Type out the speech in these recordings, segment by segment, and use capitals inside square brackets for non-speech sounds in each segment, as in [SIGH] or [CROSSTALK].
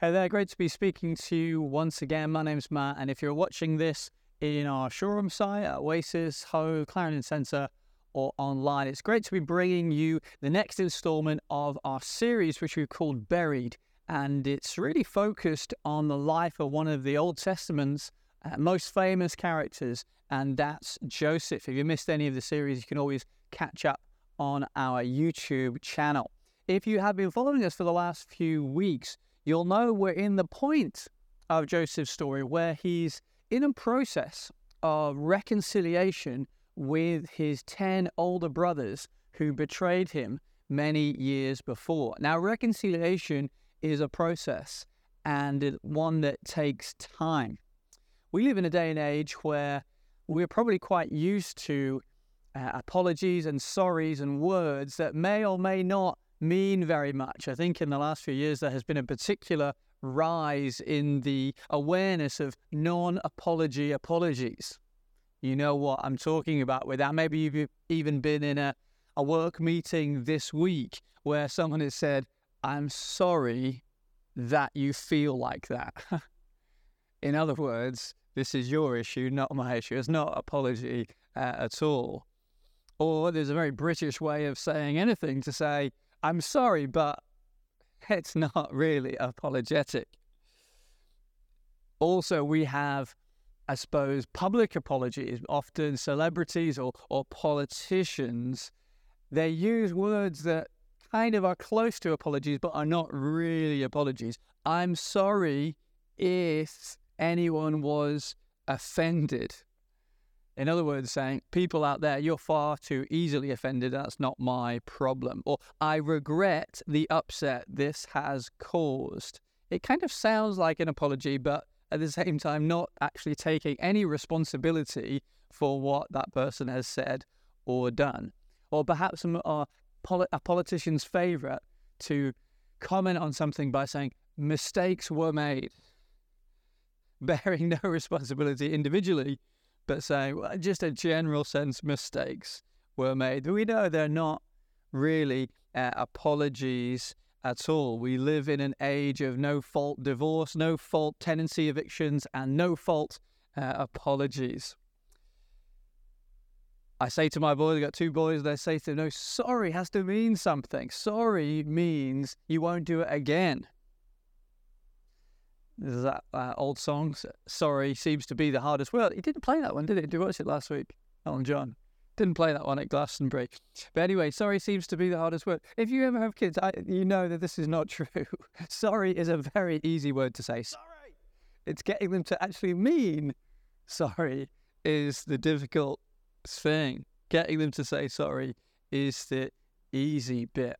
Hey there, great to be speaking to you once again. My name's Matt, and if you're watching this in our showroom site at Oasis, Ho, Clarendon Centre, or online, it's great to be bringing you the next installment of our series, which we've called Buried. And it's really focused on the life of one of the Old Testament's uh, most famous characters, and that's Joseph. If you missed any of the series, you can always catch up on our YouTube channel. If you have been following us for the last few weeks, you'll know we're in the point of Joseph's story where he's in a process of reconciliation with his 10 older brothers who betrayed him many years before. Now, reconciliation is a process and one that takes time. We live in a day and age where we're probably quite used to uh, apologies and sorries and words that may or may not mean very much. I think in the last few years there has been a particular rise in the awareness of non apology apologies. You know what I'm talking about with that. Maybe you've even been in a, a work meeting this week where someone has said, I'm sorry that you feel like that. [LAUGHS] in other words, this is your issue, not my issue. It's not apology uh, at all. Or there's a very British way of saying anything to say, I'm sorry, but it's not really apologetic. Also, we have, I suppose, public apologies. Often celebrities or, or politicians, they use words that kind of are close to apologies, but are not really apologies. I'm sorry if anyone was offended. In other words, saying, people out there, you're far too easily offended. That's not my problem. Or, I regret the upset this has caused. It kind of sounds like an apology, but at the same time, not actually taking any responsibility for what that person has said or done. Or perhaps a, a politician's favourite to comment on something by saying, mistakes were made, [LAUGHS] bearing no responsibility individually but saying just a general sense mistakes were made. We know they're not really uh, apologies at all. We live in an age of no fault divorce, no fault tenancy evictions, and no fault uh, apologies. I say to my boys, I've got two boys, they say to them, no, sorry has to mean something. Sorry means you won't do it again. There's that uh, old song, Sorry Seems to Be the Hardest Word. He didn't play that one, did he? Did you watch it last week? Elton John. Didn't play that one at Glastonbury. But anyway, sorry seems to be the hardest word. If you ever have kids, I, you know that this is not [LAUGHS] true. sorry is a very easy word to say. Sorry! It's getting them to actually mean sorry is the difficult thing. Getting them to say sorry is the easy bit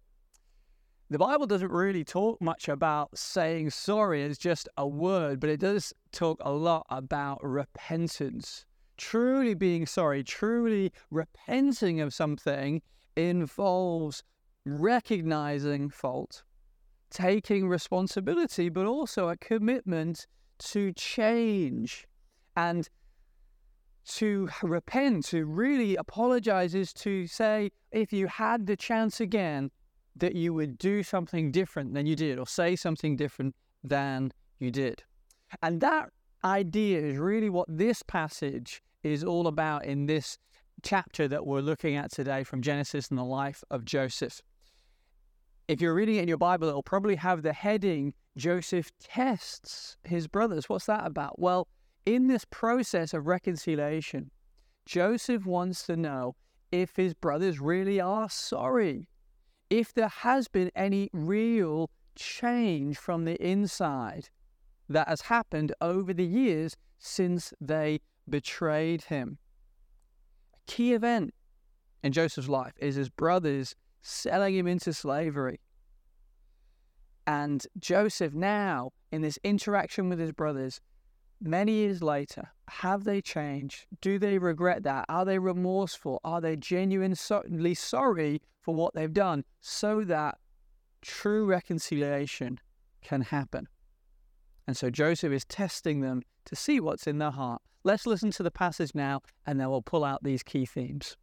the Bible doesn't really talk much about saying sorry as just a word, but it does talk a lot about repentance. Truly being sorry, truly repenting of something involves recognizing fault, taking responsibility, but also a commitment to change and to repent, to really apologize, is to say, if you had the chance again, that you would do something different than you did or say something different than you did. And that idea is really what this passage is all about in this chapter that we're looking at today from Genesis and the life of Joseph. If you're reading it in your Bible, it'll probably have the heading Joseph tests his brothers. What's that about? Well, in this process of reconciliation, Joseph wants to know if his brothers really are sorry if there has been any real change from the inside that has happened over the years since they betrayed him. A key event in Joseph's life is his brothers selling him into slavery. And Joseph, now in this interaction with his brothers, many years later, have they changed? Do they regret that? Are they remorseful? Are they genuinely sorry for what they've done so that true reconciliation can happen? And so Joseph is testing them to see what's in their heart. Let's listen to the passage now, and then we'll pull out these key themes.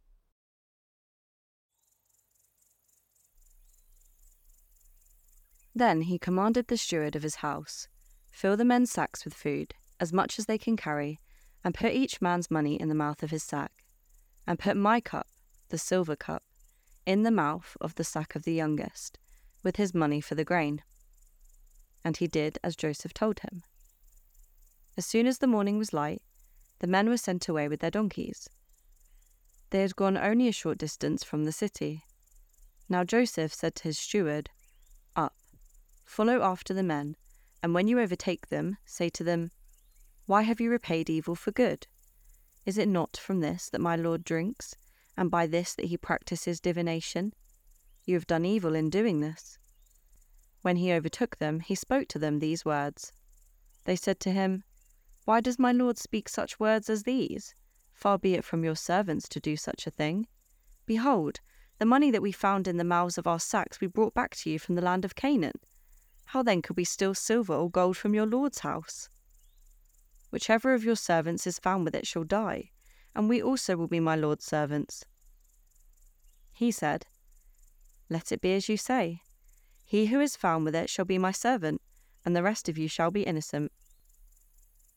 Then he commanded the steward of his house Fill the men's sacks with food, as much as they can carry, and put each man's money in the mouth of his sack, and put my cup, the silver cup, in the mouth of the sack of the youngest, with his money for the grain. And he did as Joseph told him. As soon as the morning was light, the men were sent away with their donkeys. They had gone only a short distance from the city. Now Joseph said to his steward, Up, follow after the men, and when you overtake them, say to them, Why have you repaid evil for good? Is it not from this that my Lord drinks, and by this that he practices divination? You have done evil in doing this. When he overtook them, he spoke to them these words. They said to him, Why does my Lord speak such words as these? Far be it from your servants to do such a thing. Behold, the money that we found in the mouths of our sacks we brought back to you from the land of Canaan. How then could we steal silver or gold from your Lord's house? Whichever of your servants is found with it shall die, and we also will be my Lord's servants. He said, Let it be as you say. He who is found with it shall be my servant, and the rest of you shall be innocent.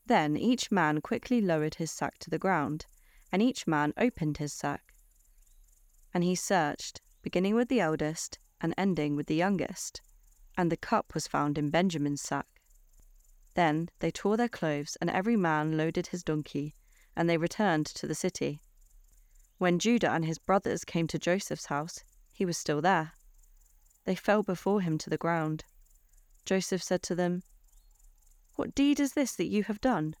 Then each man quickly lowered his sack to the ground, and each man opened his sack. And he searched, beginning with the eldest and ending with the youngest, and the cup was found in Benjamin's sack. Then they tore their clothes, and every man loaded his donkey, and they returned to the city. When Judah and his brothers came to Joseph's house, he was still there. They fell before him to the ground. Joseph said to them, what deed is this that you have done?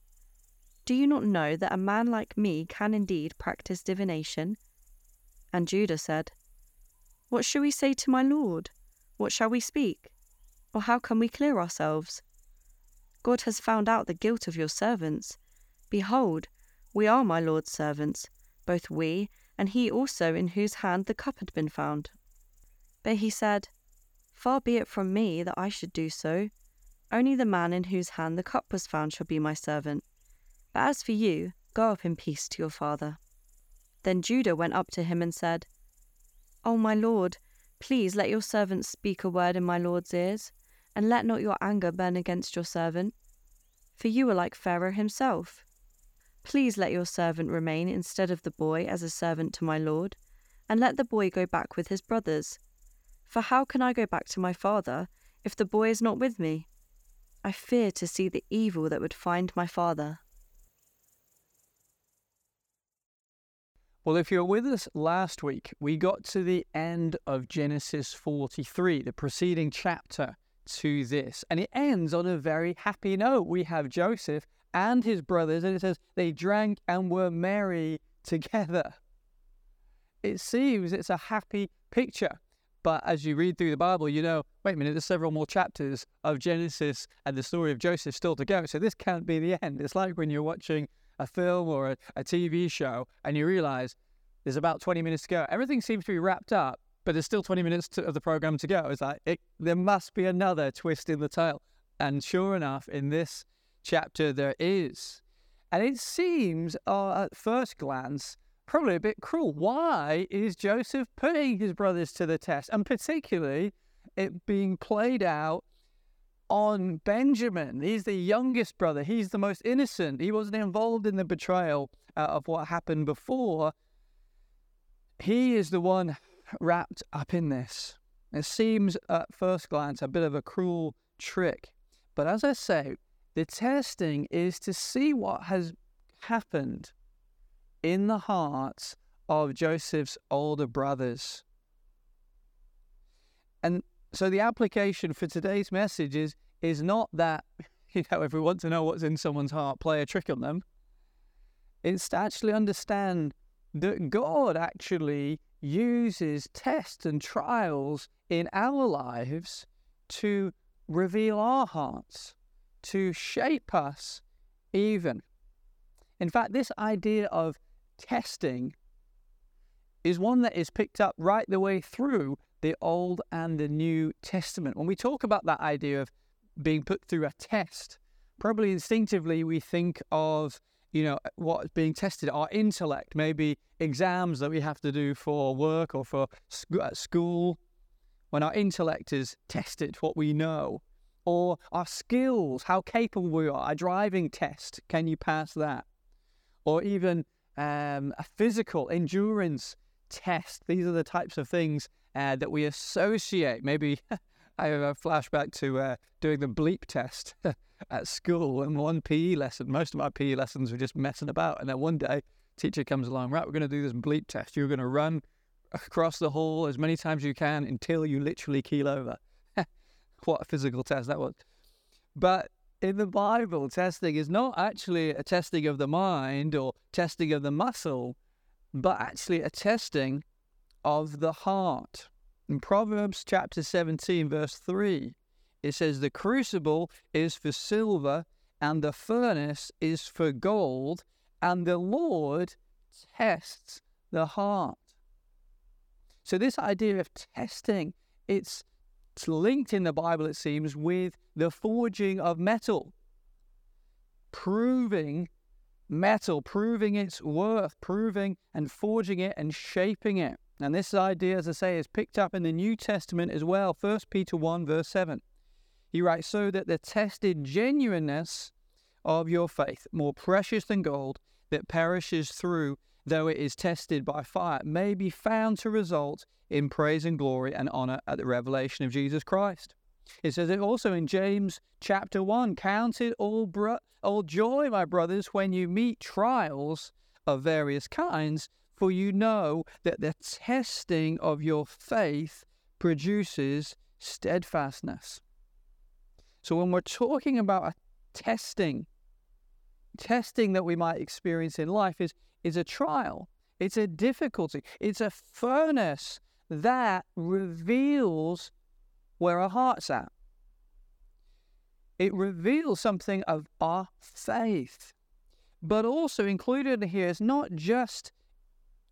Do you not know that a man like me can indeed practice divination? And Judah said, What shall we say to my lord? What shall we speak? Or how can we clear ourselves? God has found out the guilt of your servants. Behold, we are my lord's servants, both we and he also in whose hand the cup had been found. But he said, Far be it from me that I should do so. Only the man in whose hand the cup was found shall be my servant. But as for you, go up in peace to your father. Then Judah went up to him and said, O my lord, please let your servant speak a word in my lord's ears, and let not your anger burn against your servant. For you are like Pharaoh himself. Please let your servant remain instead of the boy as a servant to my lord, and let the boy go back with his brothers. For how can I go back to my father if the boy is not with me? I fear to see the evil that would find my father. Well, if you were with us last week, we got to the end of Genesis 43, the preceding chapter to this, and it ends on a very happy note. We have Joseph and his brothers, and it says they drank and were merry together. It seems it's a happy picture. But as you read through the Bible, you know, wait a minute, there's several more chapters of Genesis and the story of Joseph still to go. So this can't be the end. It's like when you're watching a film or a, a TV show and you realize there's about 20 minutes to go. Everything seems to be wrapped up, but there's still 20 minutes to, of the program to go. It's like, it, there must be another twist in the tale. And sure enough, in this chapter, there is. And it seems, uh, at first glance, probably a bit cruel. Why is Joseph putting his brothers to the test? And particularly, it being played out on Benjamin. He's the youngest brother, he's the most innocent. He wasn't involved in the betrayal uh, of what happened before. He is the one wrapped up in this. It seems at first glance a bit of a cruel trick. But as I say, the testing is to see what has happened in the hearts of Joseph's older brothers. And so the application for today's message is, is not that, [LAUGHS] you know, if we want to know what's in someone's heart, play a trick on them. It's to actually understand that God actually uses tests and trials in our lives to reveal our hearts, to shape us even. In fact, this idea of testing is one that is picked up right the way through the Old and the New Testament. When we talk about that idea of being put through a test, probably instinctively we think of you know what's being tested our intellect maybe exams that we have to do for work or for sc- school when our intellect is tested, what we know, or our skills, how capable we are, a driving test, can you pass that? Or even um, a physical endurance test. These are the types of things uh, that we associate. Maybe [LAUGHS] I have a flashback to uh, doing the bleep test [LAUGHS] at school and one PE lesson. Most of my PE lessons were just messing about. And then one day, teacher comes along, right, we're going to do this bleep test. You're going to run across the hall as many times as you can until you literally keel over. [LAUGHS] what a physical test that was. But in the Bible, testing is not actually a testing of the mind or testing of the muscle, but actually a testing of the heart. In Proverbs chapter 17, verse 3, it says, The crucible is for silver, and the furnace is for gold, and the Lord tests the heart. So, this idea of testing, it's it's linked in the Bible, it seems, with the forging of metal, proving metal, proving its worth, proving and forging it and shaping it. And this idea, as I say, is picked up in the New Testament as well. 1 Peter 1, verse 7. He writes, So that the tested genuineness of your faith, more precious than gold, that perishes through, though it is tested by fire, may be found to result in praise and glory and honor at the revelation of Jesus Christ. It says it also in James chapter 1 Count it all, bro- all joy, my brothers, when you meet trials of various kinds, for you know that the testing of your faith produces steadfastness. So when we're talking about a testing, testing that we might experience in life is, is a trial. It's a difficulty. It's a furnace that reveals where our heart's at. It reveals something of our faith. But also included here is not just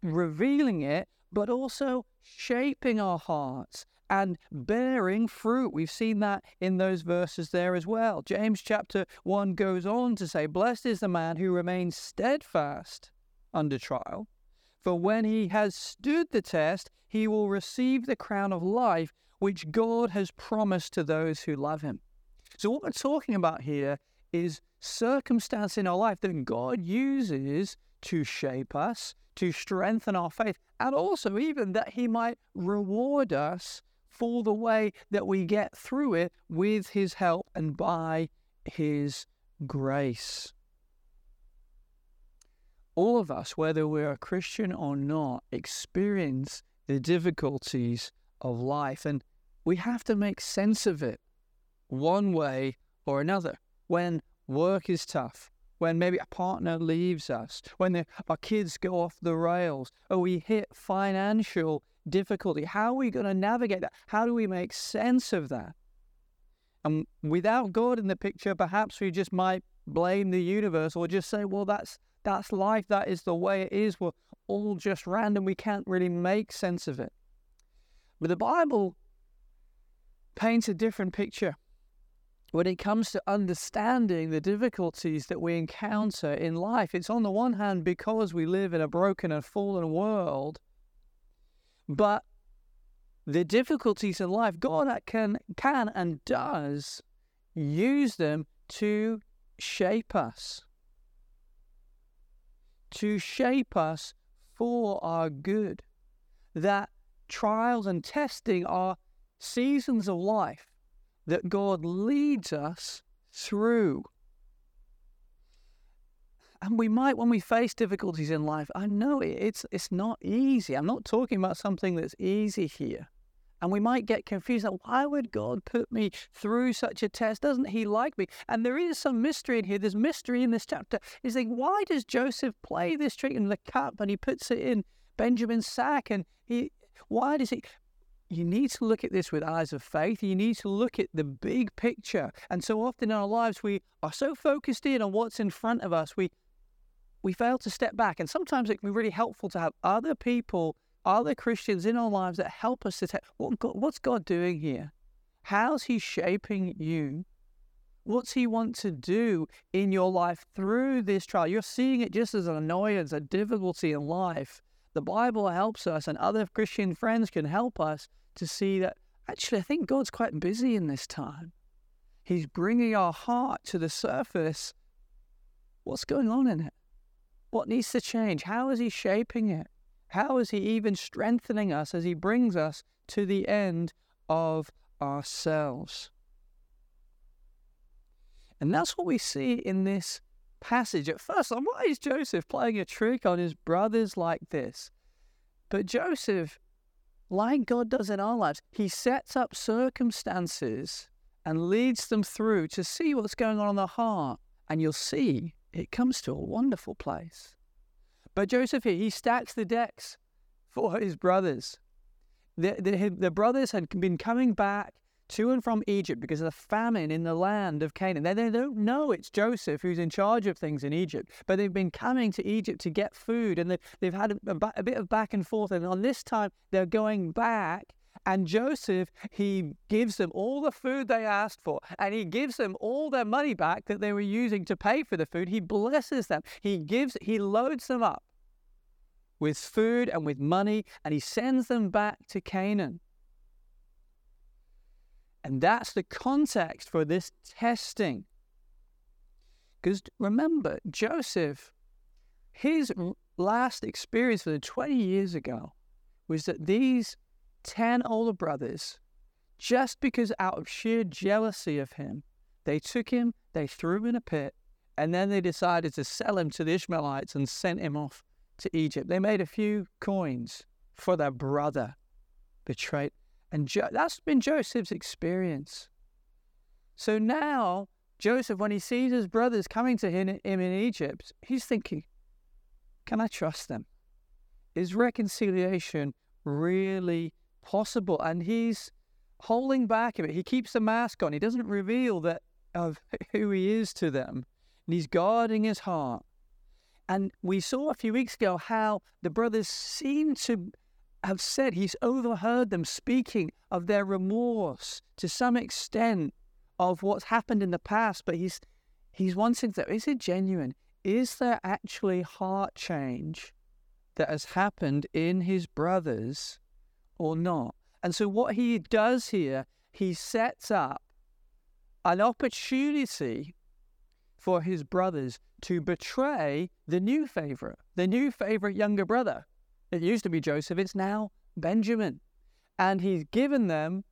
revealing it, but also shaping our hearts and bearing fruit. We've seen that in those verses there as well. James chapter 1 goes on to say, Blessed is the man who remains steadfast under trial, for when he has stood the test, he will receive the crown of life which God has promised to those who love him. So, what we're talking about here is circumstance in our life that God uses to shape us, to strengthen our faith, and also even that he might reward us for the way that we get through it with his help and by his grace all of us, whether we're a Christian or not, experience the difficulties of life. And we have to make sense of it one way or another. When work is tough, when maybe a partner leaves us, when the, our kids go off the rails, or we hit financial difficulty, how are we going to navigate that? How do we make sense of that? And without God in the picture, perhaps we just might blame the universe or just say, well, that's that's life. That is the way it is. We're all just random. We can't really make sense of it. But the Bible paints a different picture when it comes to understanding the difficulties that we encounter in life. It's on the one hand because we live in a broken and fallen world, but the difficulties in life, God can, can and does use them to shape us to shape us for our good. That trials and testing are seasons of life that God leads us through. And we might, when we face difficulties in life, I know it's it's not easy. I'm not talking about something that's easy here. And we might get confused. Like, why would God put me through such a test? Doesn't He like me? And there is some mystery in here. There's mystery in this chapter. Is like, why does Joseph play this trick in the cup and he puts it in Benjamin's sack? And he, why does he? You need to look at this with eyes of faith. You need to look at the big picture. And so often in our lives, we are so focused in on what's in front of us, we we fail to step back. And sometimes it can be really helpful to have other people other Christians in our lives that help us to take what God, what's God doing here? How's He shaping you? What's He want to do in your life through this trial? You're seeing it just as an annoyance, a difficulty in life. The Bible helps us, and other Christian friends can help us to see that actually, I think God's quite busy in this time. He's bringing our heart to the surface. What's going on in it? What needs to change? How is He shaping it? How is He even strengthening us as He brings us to the end of ourselves? And that's what we see in this passage. At first, I'm why is Joseph playing a trick on his brothers like this? But Joseph, like God does in our lives, he sets up circumstances and leads them through to see what's going on in the heart. And you'll see it comes to a wonderful place. But Joseph here, he stacks the decks for his brothers. The, the, the brothers had been coming back to and from Egypt because of the famine in the land of Canaan. They, they don't know it's Joseph who's in charge of things in Egypt, but they've been coming to Egypt to get food and they've, they've had a, a, a bit of back and forth. And on this time, they're going back and Joseph, he gives them all the food they asked for, and he gives them all their money back that they were using to pay for the food. He blesses them. He gives, he loads them up with food and with money, and he sends them back to Canaan. And that's the context for this testing. Because remember, Joseph, his last experience for the 20 years ago was that these 10 older brothers, just because out of sheer jealousy of him, they took him, they threw him in a pit, and then they decided to sell him to the Ishmaelites and sent him off to Egypt. They made a few coins for their brother betrayed. And jo- that's been Joseph's experience. So now, Joseph, when he sees his brothers coming to him, him in Egypt, he's thinking, can I trust them? Is reconciliation really possible? And he's holding back a bit. He keeps the mask on. He doesn't reveal that of [LAUGHS] who he is to them. And he's guarding his heart. And we saw a few weeks ago how the brothers seem to have said he's overheard them speaking of their remorse to some extent of what's happened in the past, but he's he's wanting to is it genuine? Is there actually heart change that has happened in his brothers or not? And so what he does here, he sets up an opportunity for his brothers to betray the new favorite, the new favorite younger brother. It used to be Joseph, it's now Benjamin. And he's given them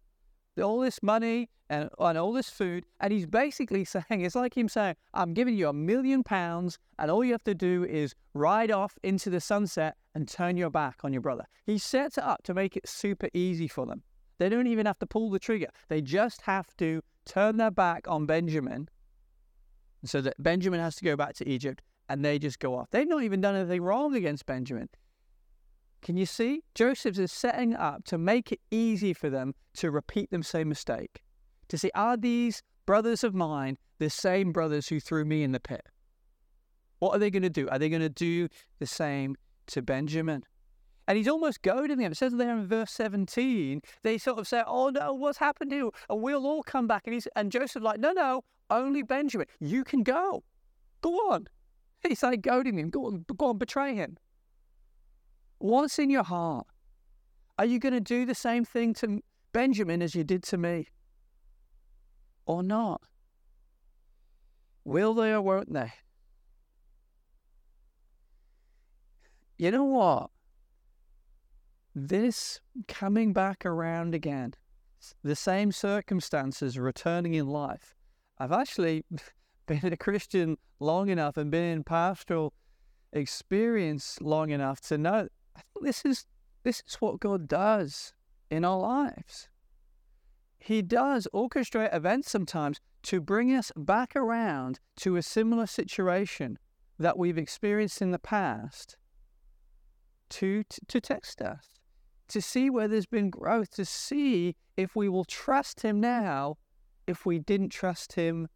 all this money and, and all this food. And he's basically saying, it's like him saying, I'm giving you a million pounds, and all you have to do is ride off into the sunset and turn your back on your brother. He sets it up to make it super easy for them. They don't even have to pull the trigger, they just have to turn their back on Benjamin so that Benjamin has to go back to Egypt and they just go off. They've not even done anything wrong against Benjamin. Can you see? Joseph is setting up to make it easy for them to repeat the same mistake. To say, are these brothers of mine the same brothers who threw me in the pit? What are they going to do? Are they going to do the same to Benjamin? And he's almost goading them. It says there in verse 17, they sort of say, Oh no, what's happened here? And we'll all come back. And he's and Joseph's like, No, no, only Benjamin. You can go. Go on. [LAUGHS] He's like goading him. Go on, go on, betray him. What's in your heart? Are you going to do the same thing to Benjamin as you did to me? Or not? Will they or won't they? You know what? This coming back around again, the same circumstances returning in life. I've actually [LAUGHS] been a Christian long enough and been in pastoral experience long enough to know this is this is what God does in our lives. He does orchestrate events sometimes to bring us back around to a similar situation that we've experienced in the past to, to, to test us, to see where there's been growth, to see if we will trust Him now if we didn't trust Him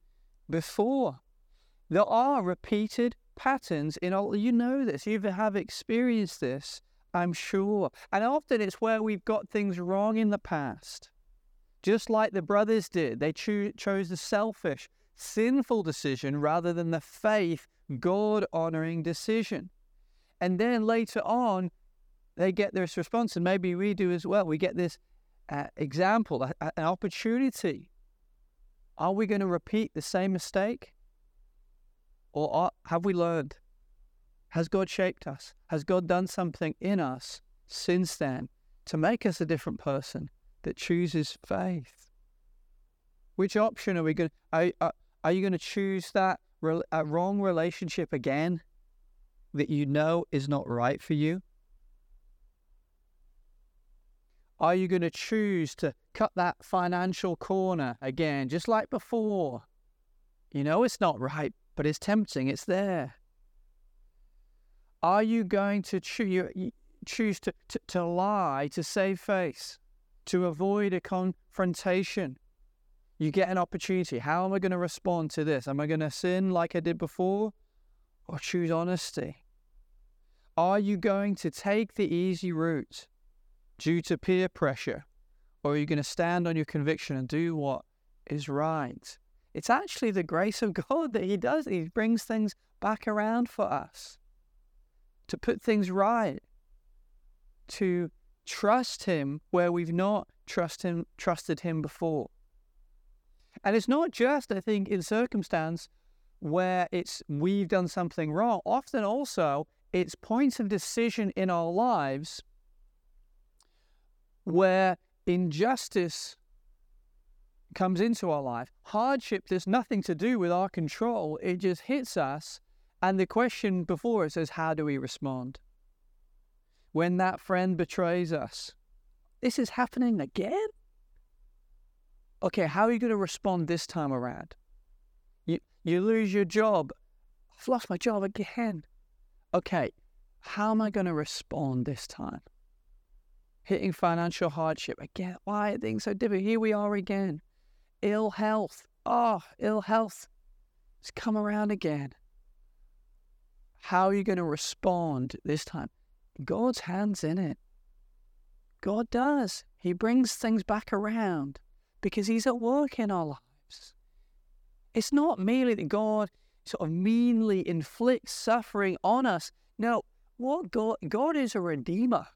before. There are repeated patterns in all, you know this, you have experienced this I'm sure. And often it's where we've got things wrong in the past. Just like the brothers did, they cho- chose the selfish, sinful decision rather than the faith, God honoring decision. And then later on, they get this response, and maybe we do as well. We get this uh, example, a, a, an opportunity. Are we going to repeat the same mistake? Or are, have we learned? Has God shaped us? Has God done something in us since then to make us a different person that chooses faith? Which option are we going? Are, are, are you going to choose that re- wrong relationship again that you know is not right for you? Are you going to choose to cut that financial corner again, just like before? You know it's not right, but it's tempting, it's there. Are you going to choo- choose to, to, to lie to save face, to avoid a confrontation? You get an opportunity. How am I going to respond to this? Am I going to sin like I did before or choose honesty? Are you going to take the easy route due to peer pressure? Or are you going to stand on your conviction and do what is right? It's actually the grace of [LAUGHS] God that He does. He brings things back around for us to put things right, to trust Him where we've not trust him, trusted Him before. And it's not just, I think, in circumstance where it's we've done something wrong. Often also it's points of decision in our lives where injustice comes into our life. Hardship, there's nothing to do with our control, it just hits us. And the question before us is how do we respond? When that friend betrays us, this is happening again? Okay, how are you going to respond this time around? You, you lose your job. I've lost my job again okay, how am I going to respond this time? Hitting financial hardship again. Why are things so difficult? Here we are again. Ill health. Oh, ill health. It's come around again. How are you going to respond this time? God's hands in it. God does. He brings things back around because He's at work in our lives. It's not merely that God sort of meanly inflicts suffering on us. No, what God God is a redeemer.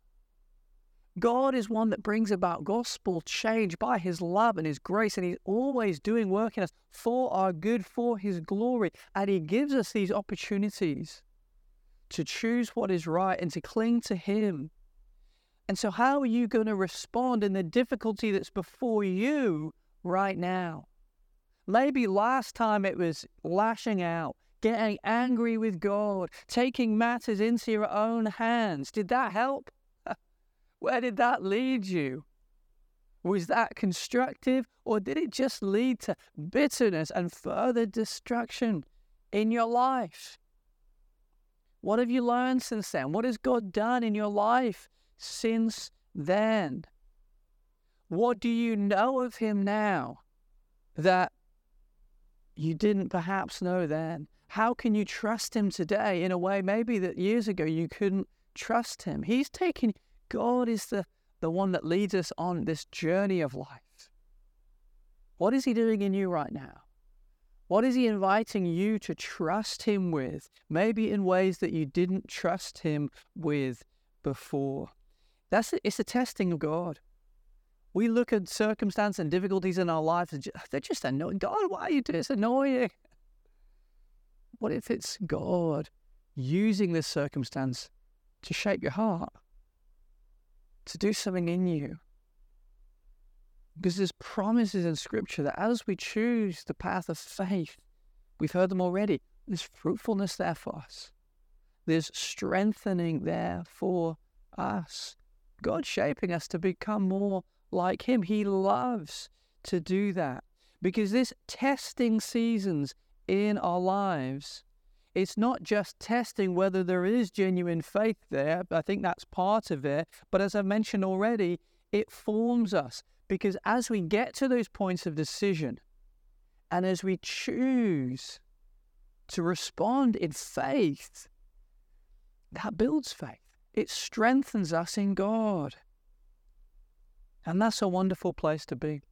God is one that brings about gospel change by his love and his grace, and he's always doing work in us for our good, for his glory. And he gives us these opportunities to choose what is right and to cling to him. And so, how are you going to respond in the difficulty that's before you right now? Maybe last time it was lashing out, getting angry with God, taking matters into your own hands. Did that help? [LAUGHS] Where did that lead you? Was that constructive or did it just lead to bitterness and further destruction in your life? What have you learned since then? What has God done in your life since then? What do you know of Him now that you didn't perhaps know then? How can you trust him today in a way maybe that years ago you couldn't trust him? He's taking, God is the, the one that leads us on this journey of life. What is he doing in you right now? What is he inviting you to trust him with? Maybe in ways that you didn't trust him with before. That's it's a testing of God. We look at circumstance and difficulties in our lives, and [SIGHS] they're just annoying. God, why are you doing this? Annoying. What if it's God using this circumstance to shape your heart, to do something in you? Because there's promises in Scripture that as we choose the path of faith, we've heard them already, there's fruitfulness there for us. There's strengthening there for us. God shaping us to become more like Him. He loves to do that because this testing seasons in our lives, it's not just testing whether there is genuine faith there. I think that's part of it. But as I mentioned already, it forms us because as we get to those points of decision and as we choose to respond in faith, that builds faith. It strengthens us in God. And that's a wonderful place to be.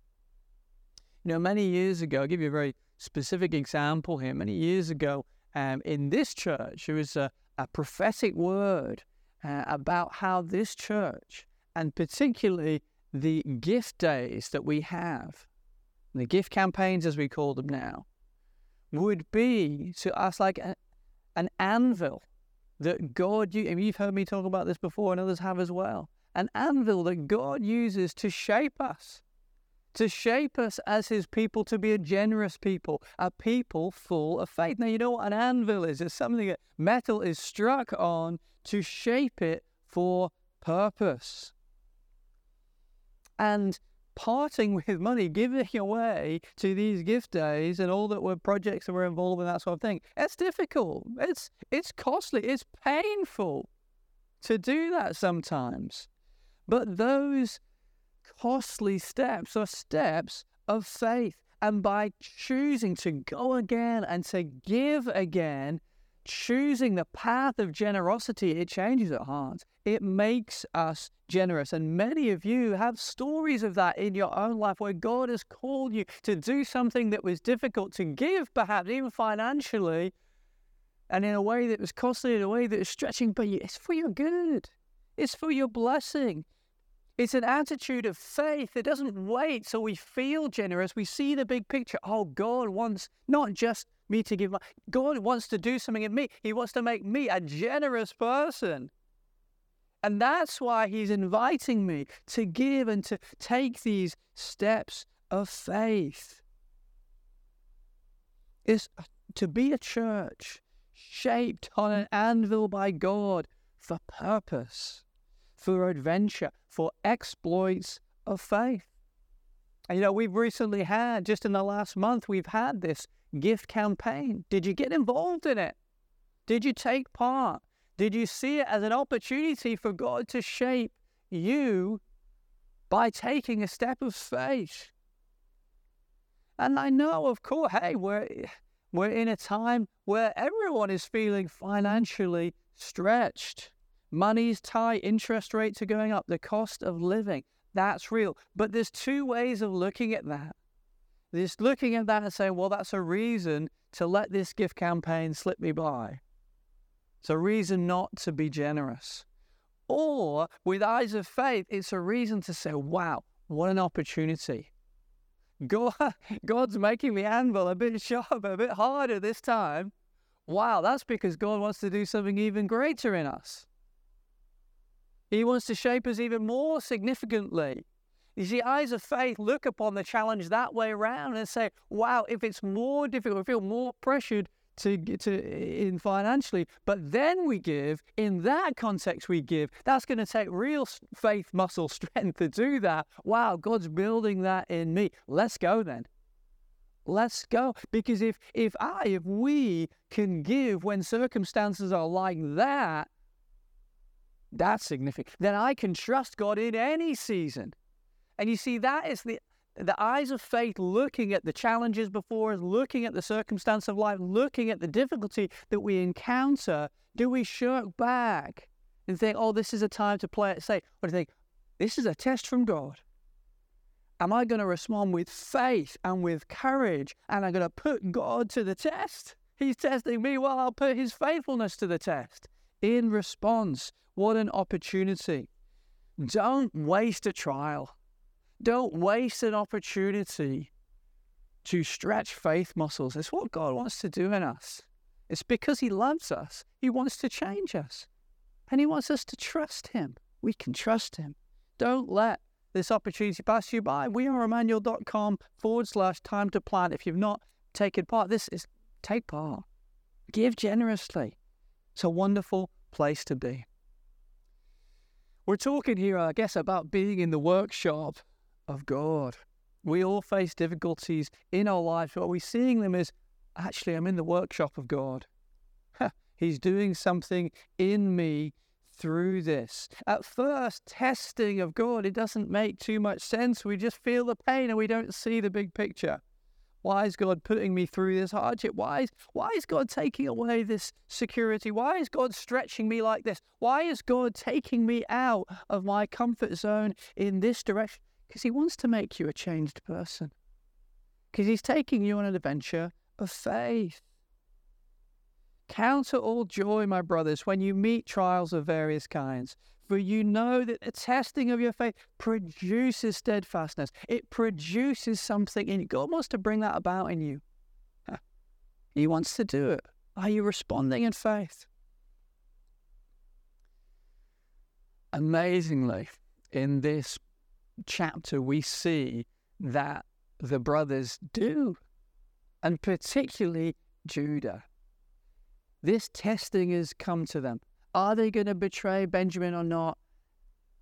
You know, many years ago, I'll give you a very specific example here. Many years ago, um, in this church, there was a, a prophetic word uh, about how this church, and particularly the gift days that we have, the gift campaigns as we call them now, would be to us like a, an anvil that God, you, you've heard me talk about this before and others have as well, an anvil that God uses to shape us, to shape us as his people, to be a generous people, a people full of faith. Now, you know what an anvil is? It's something that metal is struck on to shape it for purpose. And parting [LAUGHS] with money, giving [LAUGHS] away to these gift days and all that were projects that were involved in that sort of thing. It's difficult. It's it's costly. It's painful to do that sometimes. But those costly steps are steps of faith. And by choosing to go again and to give again, choosing the path of generosity, it changes our hearts. It makes us generous. And many of you have stories of that in your own life where God has called you to do something that was difficult to give, perhaps even financially, and in a way that was costly, in a way that is stretching, but it's for your good. It's for your blessing. It's an attitude of faith that doesn't wait so we feel generous. We see the big picture. Oh, God wants not just me to give. God wants to do something in me. He wants to make me a generous person. And that's why He's inviting me to give and to take these steps of faith. Is uh, to be a church shaped on an anvil by God for purpose, for adventure, for exploits of faith. And you know, we've recently had, just in the last month, we've had this gift campaign. Did you get involved in it? Did you take part? Did you see it as an opportunity for God to shape you by taking a step of faith? And I know, of course, hey, we're, we're in a time where everyone is feeling financially stretched. Money's tight, interest rates are going up, the cost of living, that's real. But there's two ways of looking at that. There's looking at that and saying, well, that's a reason to let this gift campaign slip me by. It's a reason not to be generous. Or with eyes of faith, it's a reason to say, wow, what an opportunity. God, [LAUGHS] God's making the anvil a bit sharper, a bit harder this time. Wow, that's because God wants to do something even greater in us. He wants to shape us even more significantly. You see, eyes of faith look upon the challenge that way around and say, wow, if it's more difficult, we feel more pressured to to in financially, but then we give in that context. We give. That's going to take real faith muscle [LAUGHS] strength to do that. Wow, God's building that in me. Let's go then. Let's go. Because if if I if we can give when circumstances are like that, that's significant. Then I can trust God in any season. And you see, that is the the eyes of faith looking at the challenges before us, looking at the circumstance of life, looking at the difficulty that we encounter. Do we shirk back and think, oh, this is a time to play it safe? Or do you think, this is a test from God? Am I going to respond with faith and with courage? And I'm going to put God to the test? He's testing me. Well, I'll put his faithfulness to the test in response what an opportunity. Don't waste a trial. Don't waste an opportunity to stretch faith muscles. It's what God wants to do in us. It's because He loves us. He wants to change us. And He wants us to trust Him. We can trust Him. Don't let this opportunity pass you by. We are Emmanuel.com forward slash time to plan. If you've not taken part, this is take part. Give generously. It's a wonderful place to be. We're talking here, I guess, about being in the workshop of God. We all face difficulties in our lives, but we're seeing them as actually, I'm in the workshop of God. He's doing something in me through this. At first, testing of God, it doesn't make too much sense. We just feel the pain and we don't see the big picture. Why is God putting me through this hardship? Why is, why is God taking away this security? Why is God stretching me like this? Why is God taking me out of my comfort zone in this direction? Because He wants to make you a changed person. Because He's taking you on an adventure of faith. Count it all joy, my brothers, when you meet trials of various kinds. For you know that the testing of your faith produces steadfastness. It produces something in you. God wants to bring that about in you. He wants to do it. Are you responding in faith? Amazingly, in this chapter, we see that the brothers do, and particularly Judah. This testing has come to them. Are they going to betray Benjamin or not?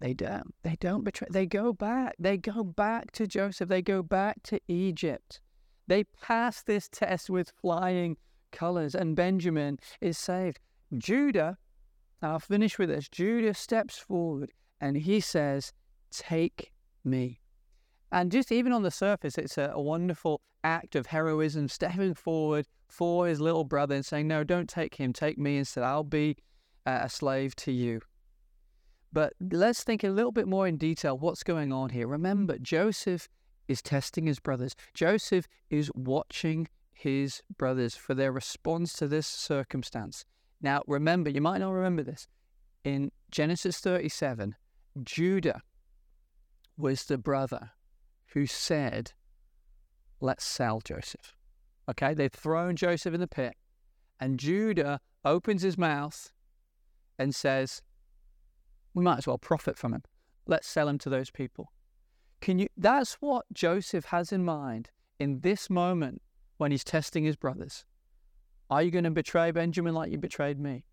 They don't. They don't betray. They go back. They go back to Joseph. They go back to Egypt. They pass this test with flying colors, and Benjamin is saved. Judah, I'll finish with this. Judah steps forward and he says, Take me. And just even on the surface, it's a, a, wonderful act of heroism, stepping forward for his little brother and saying, No, don't take him, take me instead. I'll be uh, a slave to you. But let's think a little bit more in detail what's going on here. Remember, Joseph is testing his brothers, Joseph is watching his brothers for their response to this circumstance. Now, remember, you might not remember this. In Genesis 37, Judah was the brother who said, Let's sell Joseph. Okay, they've thrown Joseph in the pit, and Judah opens his mouth and says, We might as well profit from him. Let's sell him to those people. Can you that's what Joseph has in mind in this moment when he's testing his brothers. Are you going to betray Benjamin like you betrayed me?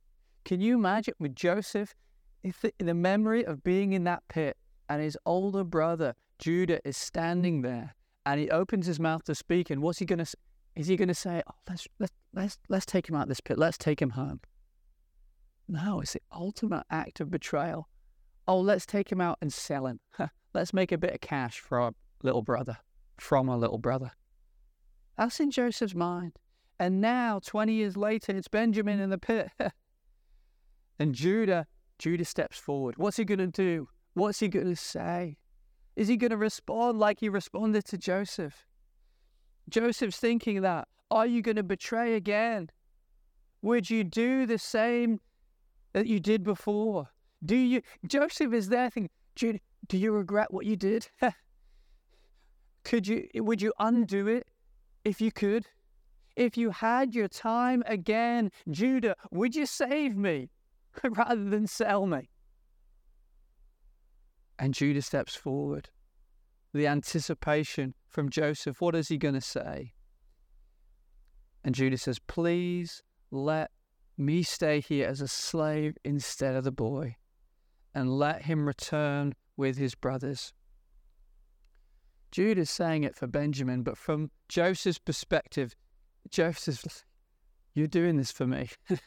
Can you imagine with Joseph, if the, the memory of being in that pit and his older brother Judah is standing mm. there and he opens his mouth to speak and what's he going to is he going to say, oh, let's, let's, let's, let's take him out of this pit. Let's take him home. No, it's the ultimate act of betrayal. Oh, let's take him out and sell him. [LAUGHS] let's make a bit of cash for our little brother, from our little brother. That's in Joseph's mind. And now, 20 years later, it's Benjamin in the pit. [LAUGHS] and Judah, Judah steps forward. What's he going to do? What's he going to say? Is he going to respond like he responded to Joseph? Joseph's thinking that. Are you going to betray again? Would you do the same that you did before? Do you? Joseph is there thinking, Judah, do you regret what you did? [LAUGHS] Could you? Would you undo it if you could? If you had your time again, Judah, would you save me [LAUGHS] rather than sell me? And Judah steps forward. The anticipation from Joseph. What is he going to say? And Judah says, Please let me stay here as a slave instead of the boy, and let him return with his brothers. Judah's saying it for Benjamin, but from Joseph's perspective, Joseph's, you're doing this for me. [LAUGHS]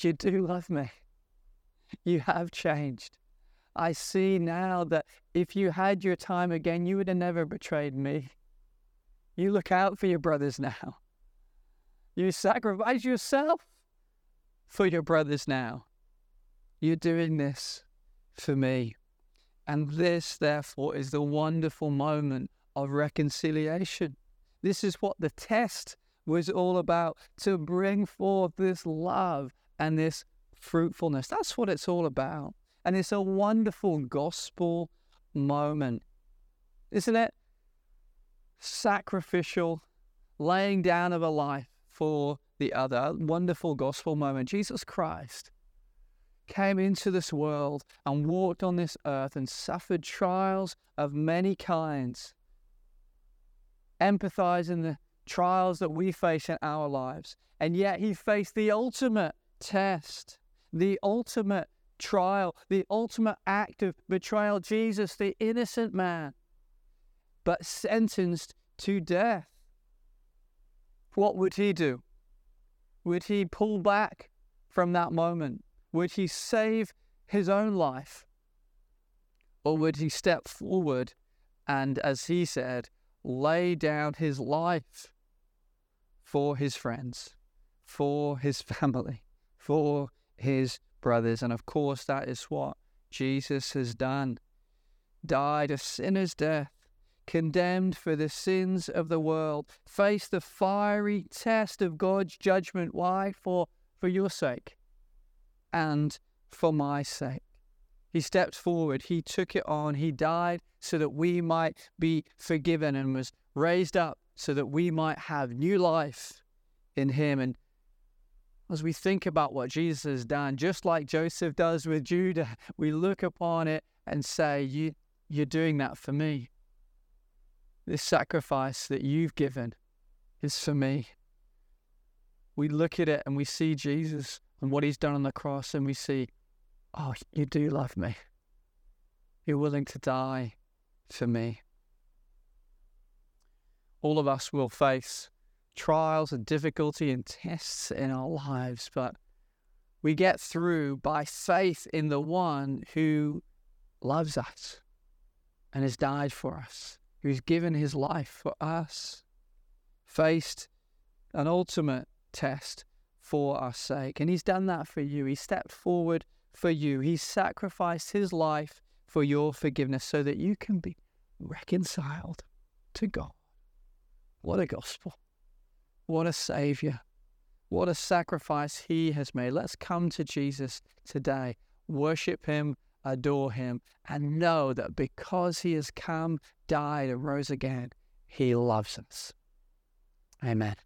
you do love me. You have changed. I see now that if you had your time again, you would have never betrayed me. You look out for your brothers now. You sacrifice yourself for your brothers now. You're doing this for me. And this, therefore, is the wonderful moment of reconciliation. This is what the test was all about to bring forth this love and this fruitfulness. That's what it's all about. And it's a wonderful gospel moment, isn't it? Sacrificial, laying down of a life for the other. Wonderful gospel moment. Jesus Christ came into this world and walked on this earth and suffered trials of many kinds. Empathizing the trials that we face in our lives. And yet he faced the ultimate test, the ultimate trial, the ultimate act of betrayal. Jesus, the innocent man, but sentenced to death. What would he do? Would he pull back from that moment? Would he save his own life? Or would he step forward and, as he said, lay down his life for his friends, for his [LAUGHS] family, for his brothers? And of course, that is what Jesus has done. Died a sinner's death, condemned for the sins of the world, faced the fiery test of God's judgment. Why? For, for your sake and for my sake. He stepped forward, he took it on, he died so that we might be forgiven and was raised up so that we might have new life in him. And as we think about what Jesus has done, just like Joseph does with Judah, [LAUGHS] we look upon it and say, you, You're doing that for me. This sacrifice that you've given is for me. We look at it and we see Jesus and what he's done on the cross, and we see, Oh, you do love me. You're willing to die for me. All of us will face trials and difficulty and tests in our lives, but we get through by faith in the one who loves us and has died for us, who's given his life for us, faced an ultimate test for our sake. And he's done that for you. He stepped forward for you. He sacrificed his life for your forgiveness so that you can be reconciled to God. What a gospel. What a Savior. What a sacrifice He has made. Let's come to Jesus today, worship Him, adore Him, and know that because He has come, died, and rose again, He loves us. Amen.